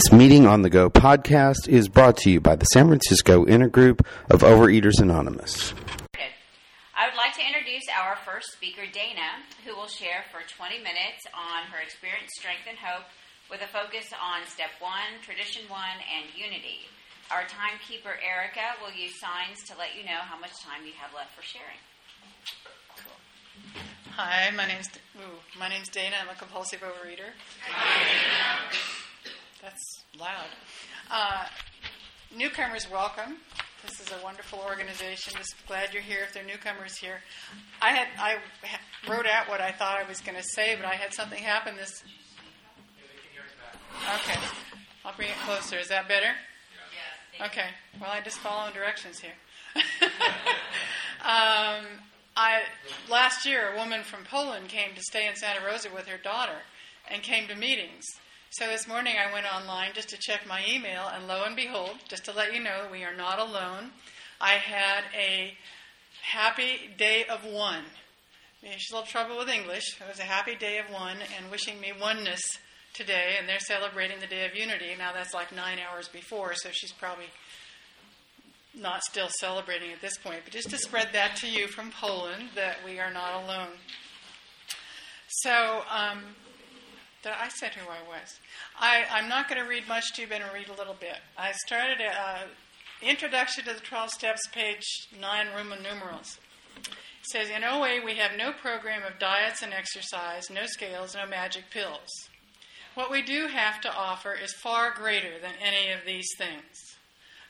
This Meeting on the Go podcast is brought to you by the San Francisco Intergroup of Overeaters Anonymous. I would like to introduce our first speaker, Dana, who will share for 20 minutes on her experience, strength, and hope with a focus on step one, tradition one, and unity. Our timekeeper, Erica, will use signs to let you know how much time you have left for sharing. Hi, my name's ooh, my name's Dana. I'm a compulsive overeater. That's loud. Uh, newcomers, welcome. This is a wonderful organization. Just glad you're here. If they're newcomers here, I had I wrote out what I thought I was going to say, but I had something happen. This. Okay, I'll bring it closer. Is that better? Okay. Well, I just follow directions here. um, I last year, a woman from Poland came to stay in Santa Rosa with her daughter, and came to meetings. So this morning I went online just to check my email, and lo and behold, just to let you know, we are not alone. I had a happy day of one. She's a little trouble with English. It was a happy day of one, and wishing me oneness today, and they're celebrating the Day of Unity. Now that's like nine hours before, so she's probably not still celebrating at this point. But just to spread that to you from Poland, that we are not alone. So, um, I said who I was. I, I'm not going to read much to you, but I'm going to read a little bit. I started uh, Introduction to the 12 Steps, page 9, Roman numerals. It says, In OA, we have no program of diets and exercise, no scales, no magic pills. What we do have to offer is far greater than any of these things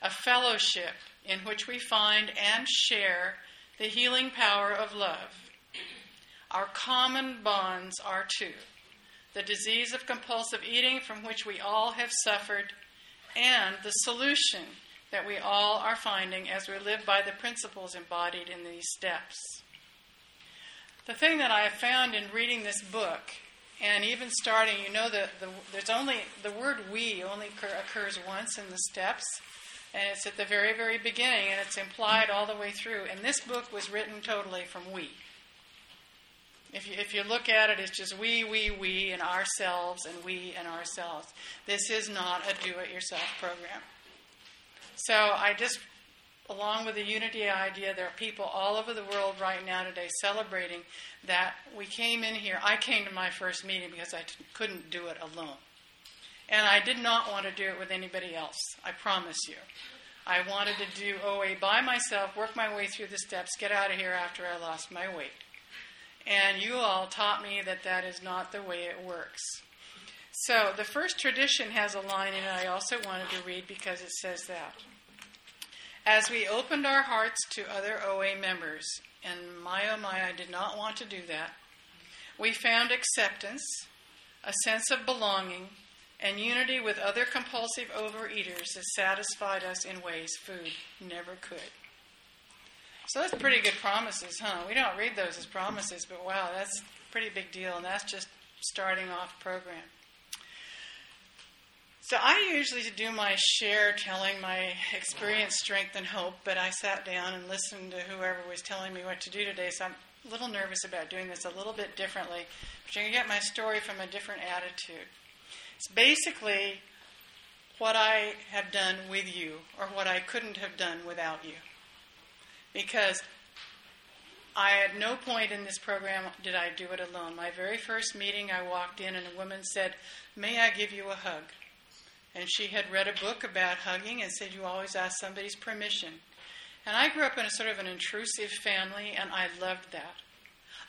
a fellowship in which we find and share the healing power of love. Our common bonds are two the disease of compulsive eating from which we all have suffered, and the solution that we all are finding as we live by the principles embodied in these steps. The thing that I have found in reading this book, and even starting, you know, the, the, there's only the word "we" only occurs once in the steps, and it's at the very, very beginning, and it's implied all the way through. And this book was written totally from "we." If you, if you look at it, it's just we, we, we, and ourselves, and we, and ourselves. This is not a do it yourself program. So I just, along with the unity idea, there are people all over the world right now today celebrating that we came in here. I came to my first meeting because I t- couldn't do it alone. And I did not want to do it with anybody else, I promise you. I wanted to do OA by myself, work my way through the steps, get out of here after I lost my weight. And you all taught me that that is not the way it works. So the first tradition has a line in it I also wanted to read because it says that. As we opened our hearts to other OA members, and my oh my, I did not want to do that, we found acceptance, a sense of belonging, and unity with other compulsive overeaters that satisfied us in ways food never could. So that's pretty good promises, huh? We don't read those as promises, but wow, that's a pretty big deal, and that's just starting off program. So I usually do my share telling my experience, strength, and hope, but I sat down and listened to whoever was telling me what to do today, so I'm a little nervous about doing this a little bit differently, but you can get my story from a different attitude. It's basically what I have done with you, or what I couldn't have done without you because I at no point in this program did I do it alone. My very first meeting, I walked in and a woman said, May I give you a hug? And she had read a book about hugging and said, You always ask somebody's permission. And I grew up in a sort of an intrusive family, and I loved that.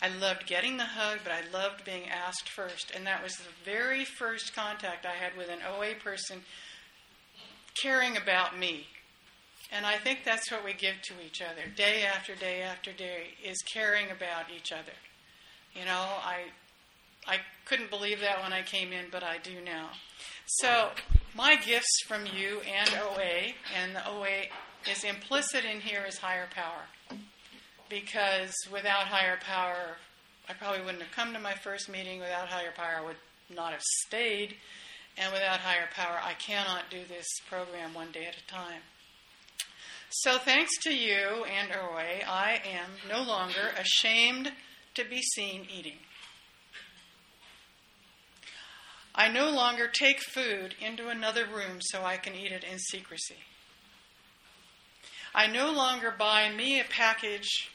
I loved getting the hug, but I loved being asked first. And that was the very first contact I had with an OA person caring about me and I think that's what we give to each other, day after day after day, is caring about each other. You know, I I couldn't believe that when I came in, but I do now. So my gifts from you and OA, and the OA is implicit in here is higher power. Because without higher power, I probably wouldn't have come to my first meeting. Without higher power, I would not have stayed. And without higher power, I cannot do this program one day at a time. So, thanks to you and OA, I am no longer ashamed to be seen eating. I no longer take food into another room so I can eat it in secrecy. I no longer buy me a package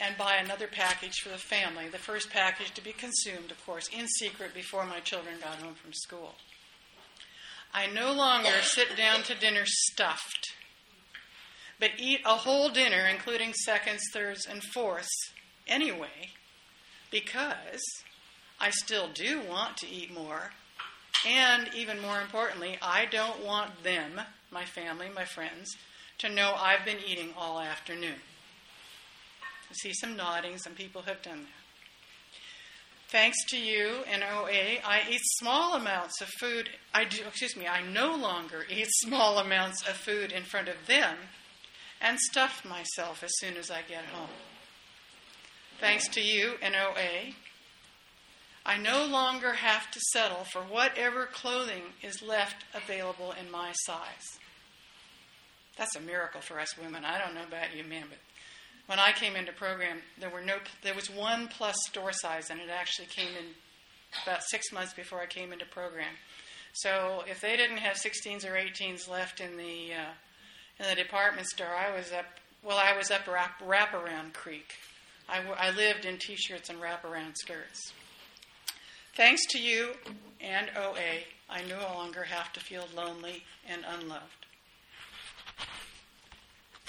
and buy another package for the family, the first package to be consumed, of course, in secret before my children got home from school. I no longer sit down to dinner stuffed, but eat a whole dinner, including seconds, thirds, and fourths, anyway, because I still do want to eat more. And even more importantly, I don't want them, my family, my friends, to know I've been eating all afternoon. I see some nodding, some people have done that. Thanks to you and OA, I eat small amounts of food. I do, excuse me, I no longer eat small amounts of food in front of them and stuff myself as soon as I get home. Thanks to you NOA, I no longer have to settle for whatever clothing is left available in my size. That's a miracle for us women. I don't know about you men, but when I came into program, there were no there was one plus store size, and it actually came in about six months before I came into program. So if they didn't have 16s or 18s left in the uh, in the department store, I was up. Well, I was up wrap, wraparound creek. I, I lived in t-shirts and wraparound skirts. Thanks to you and OA, I no longer have to feel lonely and unloved.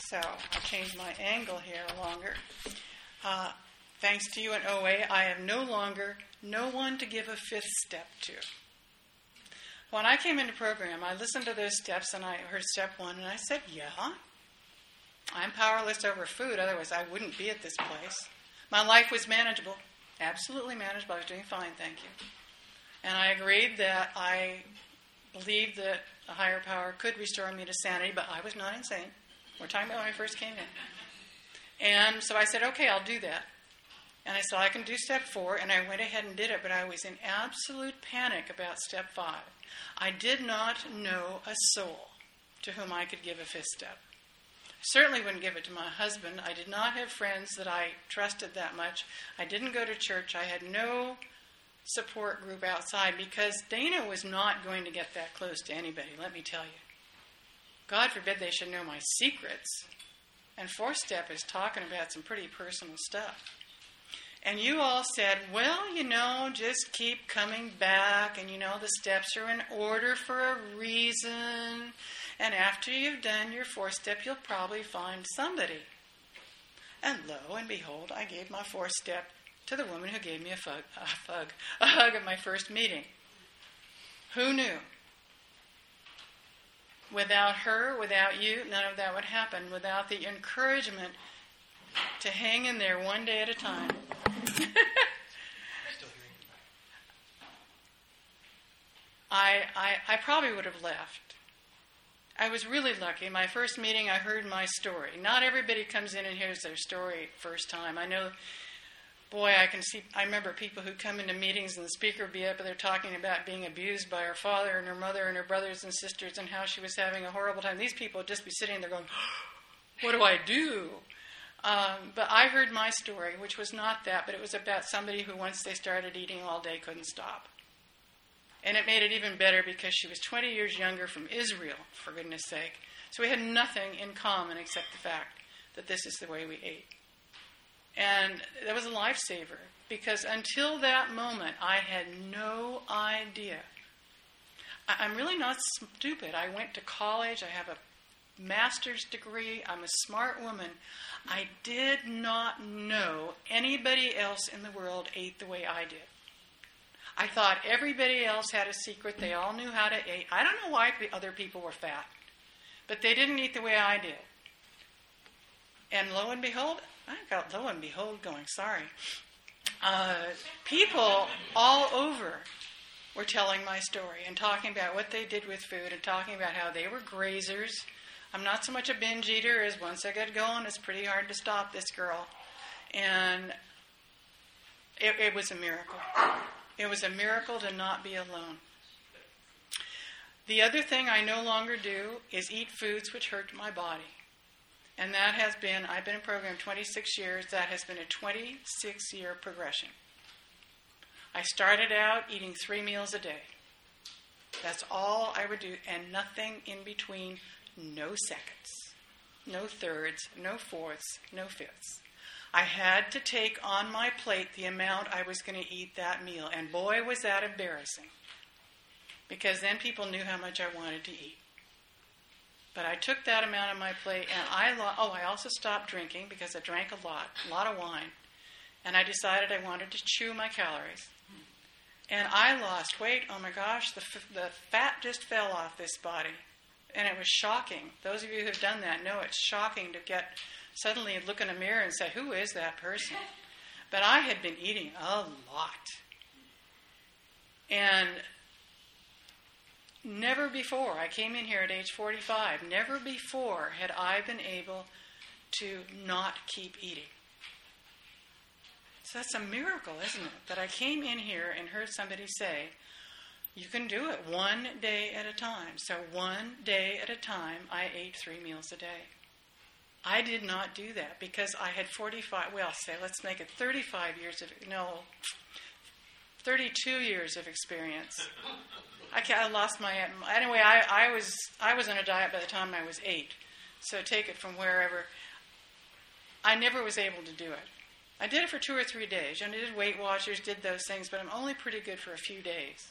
So I'll change my angle here longer. Uh, thanks to you and OA, I have no longer no one to give a fifth step to. When I came into program, I listened to those steps and I heard step one, and I said, Yeah, I'm powerless over food, otherwise, I wouldn't be at this place. My life was manageable, absolutely manageable. I was doing fine, thank you. And I agreed that I believed that a higher power could restore me to sanity, but I was not insane. We're talking about when I first came in. And so I said, okay, I'll do that. And I said, I can do step four, and I went ahead and did it, but I was in absolute panic about step five. I did not know a soul to whom I could give a fifth step. Certainly wouldn't give it to my husband. I did not have friends that I trusted that much. I didn't go to church. I had no support group outside because Dana was not going to get that close to anybody, let me tell you. God forbid they should know my secrets. And fourth step is talking about some pretty personal stuff. And you all said, well, you know, just keep coming back, and you know, the steps are in order for a reason. And after you've done your fourth step, you'll probably find somebody. And lo and behold, I gave my fourth step to the woman who gave me a, fug, a, fug, a hug at my first meeting. Who knew? Without her, without you, none of that would happen. Without the encouragement to hang in there one day at a time. I, I, I probably would have left. I was really lucky. My first meeting, I heard my story. Not everybody comes in and hears their story first time. I know boy, I can see. I remember people who come into meetings and the speaker would be up and they're talking about being abused by her father and her mother and her brothers and sisters and how she was having a horrible time. These people would just be sitting there going, "What do I do?" Um, but I heard my story, which was not that, but it was about somebody who, once they started eating all day, couldn't stop. And it made it even better because she was 20 years younger from Israel, for goodness sake. So we had nothing in common except the fact that this is the way we ate. And that was a lifesaver because until that moment, I had no idea. I, am really not stupid. I went to college, I have a master's degree, I'm a smart woman. I did not know anybody else in the world ate the way I did. I thought everybody else had a secret, they all knew how to eat. I don't know why other people were fat, but they didn't eat the way I did. And lo and behold, I got lo and behold going, sorry. Uh, people all over were telling my story and talking about what they did with food and talking about how they were grazers. I'm not so much a binge eater as once I get going, it's pretty hard to stop this girl. And it, it was a miracle. It was a miracle to not be alone. The other thing I no longer do is eat foods which hurt my body. And that has been, I've been in program 26 years, that has been a 26 year progression. I started out eating three meals a day. That's all I would do, and nothing in between. No seconds, no thirds, no fourths, no fifths. I had to take on my plate the amount I was going to eat that meal, and boy, was that embarrassing. Because then people knew how much I wanted to eat. But I took that amount on my plate, and I lo- oh, I also stopped drinking because I drank a lot, a lot of wine, and I decided I wanted to chew my calories. And I lost weight. Oh my gosh, the, f- the fat just fell off this body. And it was shocking. Those of you who have done that know it's shocking to get suddenly look in a mirror and say, Who is that person? But I had been eating a lot. And never before, I came in here at age 45, never before had I been able to not keep eating. So that's a miracle, isn't it? That I came in here and heard somebody say, you can do it one day at a time. So, one day at a time, I ate three meals a day. I did not do that because I had 45, well, say, let's make it 35 years of, no, 32 years of experience. I, I lost my, anyway, I, I, was, I was on a diet by the time I was eight. So, take it from wherever. I never was able to do it. I did it for two or three days. And I did Weight Watchers, did those things, but I'm only pretty good for a few days.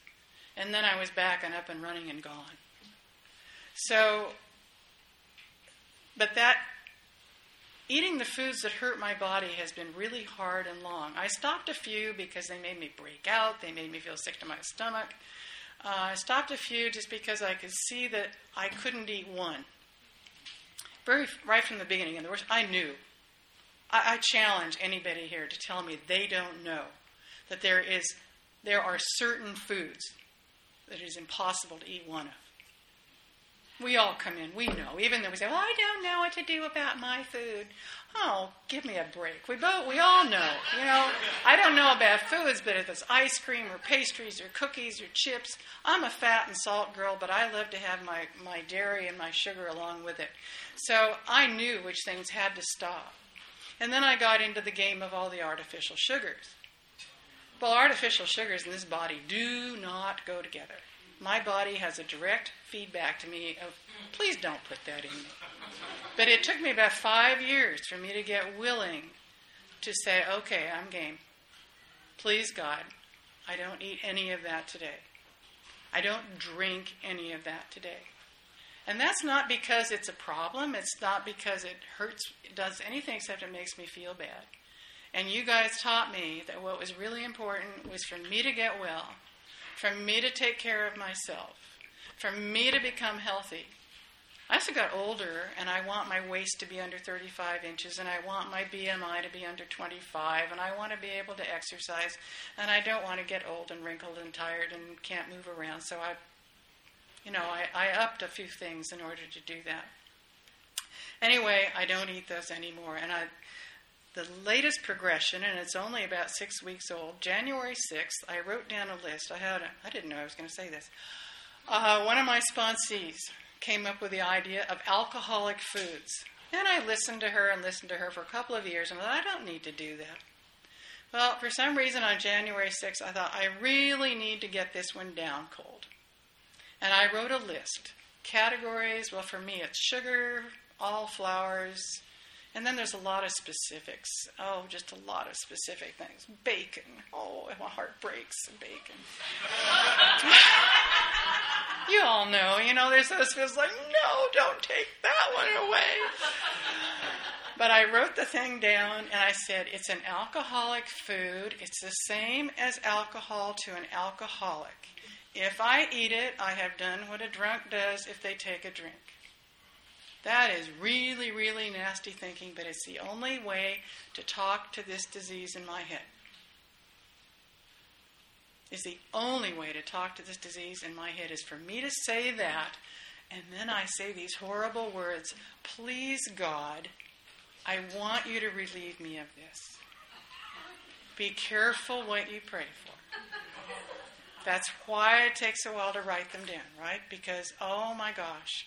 And then I was back and up and running and gone. So, but that eating the foods that hurt my body has been really hard and long. I stopped a few because they made me break out, they made me feel sick to my stomach. Uh, I stopped a few just because I could see that I couldn't eat one. Very right from the beginning, in the worst, I knew. I, I challenge anybody here to tell me they don't know that there is there are certain foods that is impossible to eat one of. We all come in, we know, even though we say, "Well, I don't know what to do about my food." Oh, give me a break. We both, we all know. You know, I don't know about foods, but if it's ice cream or pastries or cookies or chips, I'm a fat and salt girl, but I love to have my, my dairy and my sugar along with it. So I knew which things had to stop. And then I got into the game of all the artificial sugars. Well, artificial sugars in this body do not go together. My body has a direct feedback to me of, please don't put that in me. But it took me about five years for me to get willing to say, okay, I'm game. Please, God, I don't eat any of that today. I don't drink any of that today. And that's not because it's a problem. It's not because it hurts, it does anything except it makes me feel bad. And you guys taught me that what was really important was for me to get well, for me to take care of myself, for me to become healthy. I also got older, and I want my waist to be under 35 inches, and I want my BMI to be under 25, and I want to be able to exercise, and I don't want to get old and wrinkled and tired and can't move around. So I, you know, I, I upped a few things in order to do that. Anyway, I don't eat those anymore, and I the latest progression, and it's only about six weeks old, January 6th, I wrote down a list. I had, a, I didn't know I was going to say this. Uh, one of my sponsees came up with the idea of alcoholic foods. And I listened to her and listened to her for a couple of years, and I thought, I don't need to do that. Well, for some reason on January 6th, I thought, I really need to get this one down cold. And I wrote a list. Categories, well, for me, it's sugar, all flours, and then there's a lot of specifics. Oh, just a lot of specific things. Bacon. Oh, my heart breaks. Bacon. you all know, you know, there's those feels like, no, don't take that one away. But I wrote the thing down and I said, it's an alcoholic food. It's the same as alcohol to an alcoholic. If I eat it, I have done what a drunk does if they take a drink. That is really, really nasty thinking, but it's the only way to talk to this disease in my head. Is the only way to talk to this disease in my head is for me to say that, and then I say these horrible words Please, God, I want you to relieve me of this. Be careful what you pray for. That's why it takes a while to write them down, right? Because, oh my gosh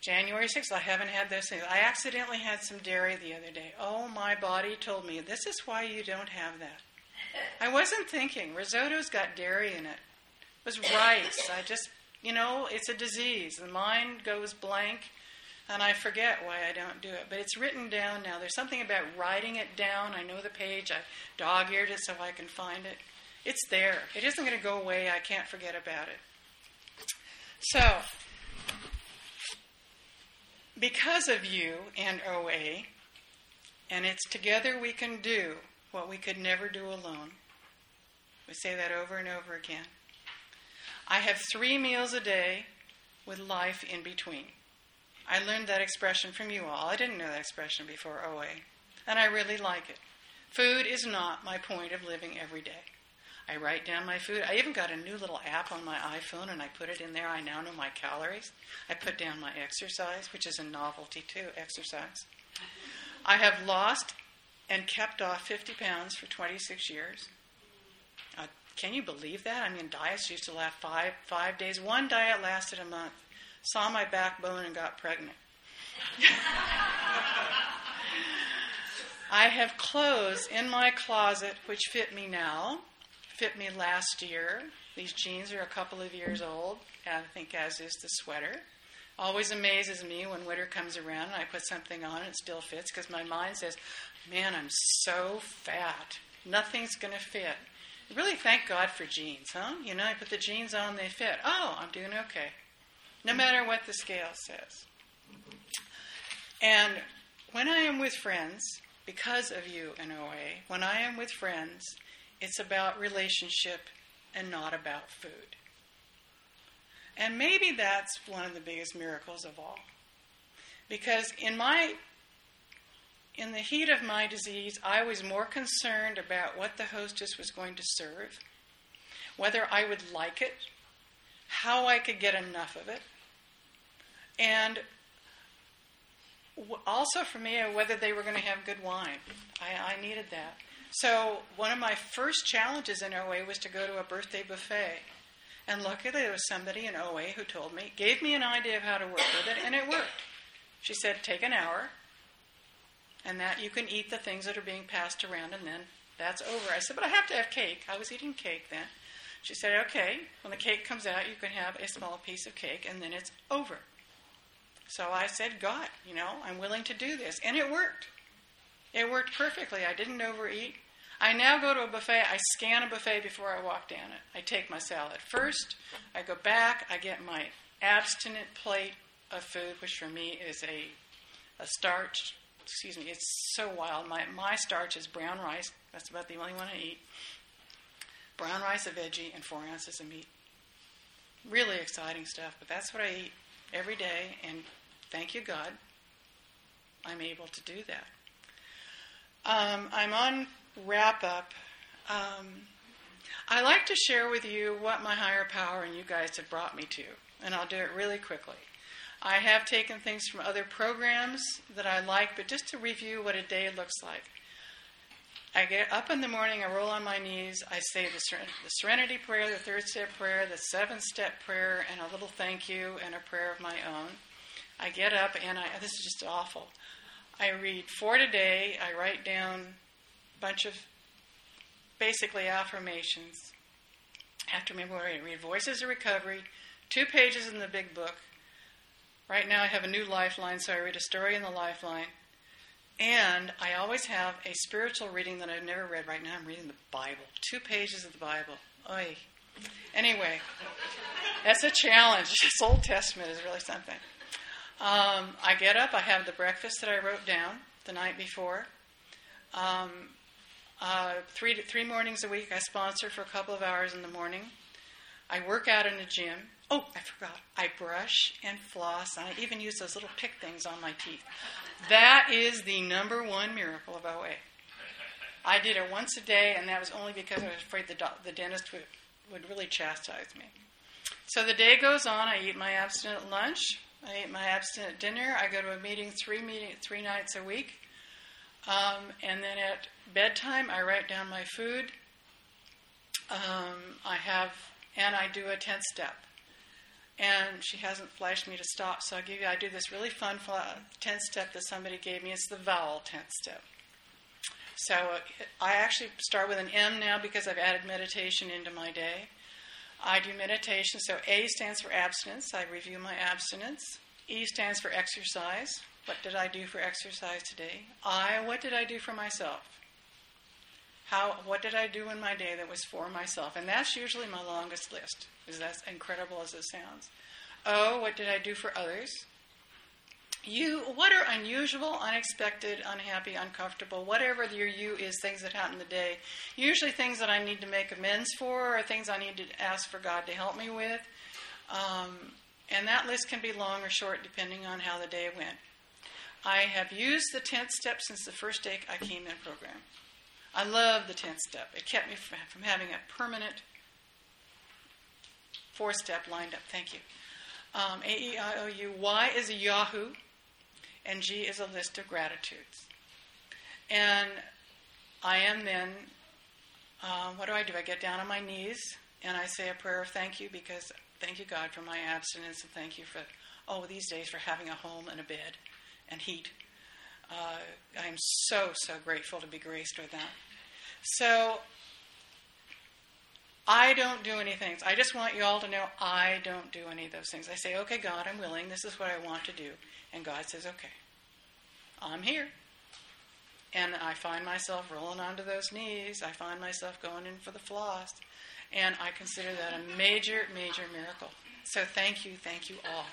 January 6th, I haven't had those things. I accidentally had some dairy the other day. Oh, my body told me, this is why you don't have that. I wasn't thinking. Risotto's got dairy in it. It was rice. I just, you know, it's a disease. The mind goes blank, and I forget why I don't do it. But it's written down now. There's something about writing it down. I know the page. I dog eared it so I can find it. It's there. It isn't going to go away. I can't forget about it. So, because of you and OA, and it's together we can do what we could never do alone. We say that over and over again. I have three meals a day with life in between. I learned that expression from you all. I didn't know that expression before OA, and I really like it. Food is not my point of living every day. I write down my food. I even got a new little app on my iPhone and I put it in there. I now know my calories. I put down my exercise, which is a novelty too, exercise. I have lost and kept off 50 pounds for 26 years. Uh, can you believe that? I mean, diets used to last five, five days. One diet lasted a month. Saw my backbone and got pregnant. I have clothes in my closet which fit me now fit me last year. These jeans are a couple of years old, I think, as is the sweater. Always amazes me when winter comes around and I put something on and it still fits because my mind says, Man, I'm so fat. Nothing's going to fit. Really thank God for jeans, huh? You know, I put the jeans on, they fit. Oh, I'm doing okay. No matter what the scale says. And when I am with friends, because of you in OA, when I am with friends, it's about relationship and not about food. And maybe that's one of the biggest miracles of all. Because in my in the heat of my disease, I was more concerned about what the hostess was going to serve, whether I would like it, how I could get enough of it, and also for me, whether they were going to have good wine. I, I needed that. So one of my first challenges in OA was to go to a birthday buffet. And luckily there was somebody in OA who told me, gave me an idea of how to work with it, and it worked. She said, take an hour, and that you can eat the things that are being passed around, and then that's over. I said, but I have to have cake. I was eating cake then. She said, okay, when the cake comes out, you can have a small piece of cake, and then it's over. So I said, God, you know, I'm willing to do this. And it worked. It worked perfectly. I didn't overeat. I now go to a buffet. I scan a buffet before I walk down it. I take my salad first. I go back. I get my abstinent plate of food, which for me is a, a starch. Excuse me, it's so wild. My, my starch is brown rice. That's about the only one I eat. Brown rice, a veggie, and four ounces of meat. Really exciting stuff, but that's what I eat every day, and thank you, God, I'm able to do that. Um, I'm on wrap up. Um, I like to share with you what my higher power and you guys have brought me to, and I'll do it really quickly. I have taken things from other programs that I like, but just to review what a day looks like. I get up in the morning, I roll on my knees, I say the, the Serenity Prayer, the third step prayer, the seven step prayer, and a little thank you and a prayer of my own. I get up and I, this is just awful. I read for today. I write down a bunch of basically affirmations. I have remember I read. Voices of Recovery, two pages in the big book. Right now I have a new lifeline, so I read a story in the lifeline. And I always have a spiritual reading that I've never read. Right now I'm reading the Bible, two pages of the Bible. Oy. Anyway, that's a challenge. This Old Testament is really something. Um, I get up, I have the breakfast that I wrote down the night before. Um, uh, three, three mornings a week, I sponsor for a couple of hours in the morning. I work out in the gym. Oh, I forgot. I brush and floss. and I even use those little pick things on my teeth. That is the number one miracle of OA. I did it once a day, and that was only because I was afraid the, do- the dentist would, would really chastise me. So the day goes on. I eat my abstinent lunch. I eat my abstinent dinner. I go to a meeting three meeting three nights a week, um, and then at bedtime I write down my food. Um, I have and I do a tenth step. And she hasn't flashed me to stop, so I give you. I do this really fun tenth step that somebody gave me. It's the vowel tenth step. So I actually start with an M now because I've added meditation into my day. I do meditation. So A stands for abstinence. I review my abstinence. E stands for exercise. What did I do for exercise today? I, what did I do for myself? How, what did I do in my day that was for myself? And that's usually my longest list, is as incredible as it sounds. O, what did I do for others? You, what are unusual, unexpected, unhappy, uncomfortable, whatever your you is, things that happen the day. Usually things that I need to make amends for or things I need to ask for God to help me with. Um, and that list can be long or short depending on how the day went. I have used the 10th step since the first day I came in program. I love the 10th step. It kept me from, from having a permanent four step lined up. Thank you. Um, A E I O U. Y is a Yahoo, and G is a list of gratitudes. And I am then, uh, what do I do? I get down on my knees and I say a prayer of thank you because thank you, God, for my abstinence and thank you for, oh, these days for having a home and a bed and heat. Uh, I'm so, so grateful to be graced with that. So I don't do any things. I just want you all to know I don't do any of those things. I say, okay, God, I'm willing. This is what I want to do. And God says, okay, I'm here. And I find myself rolling onto those knees. I find myself going in for the floss. And I consider that a major, major miracle. So thank you, thank you all.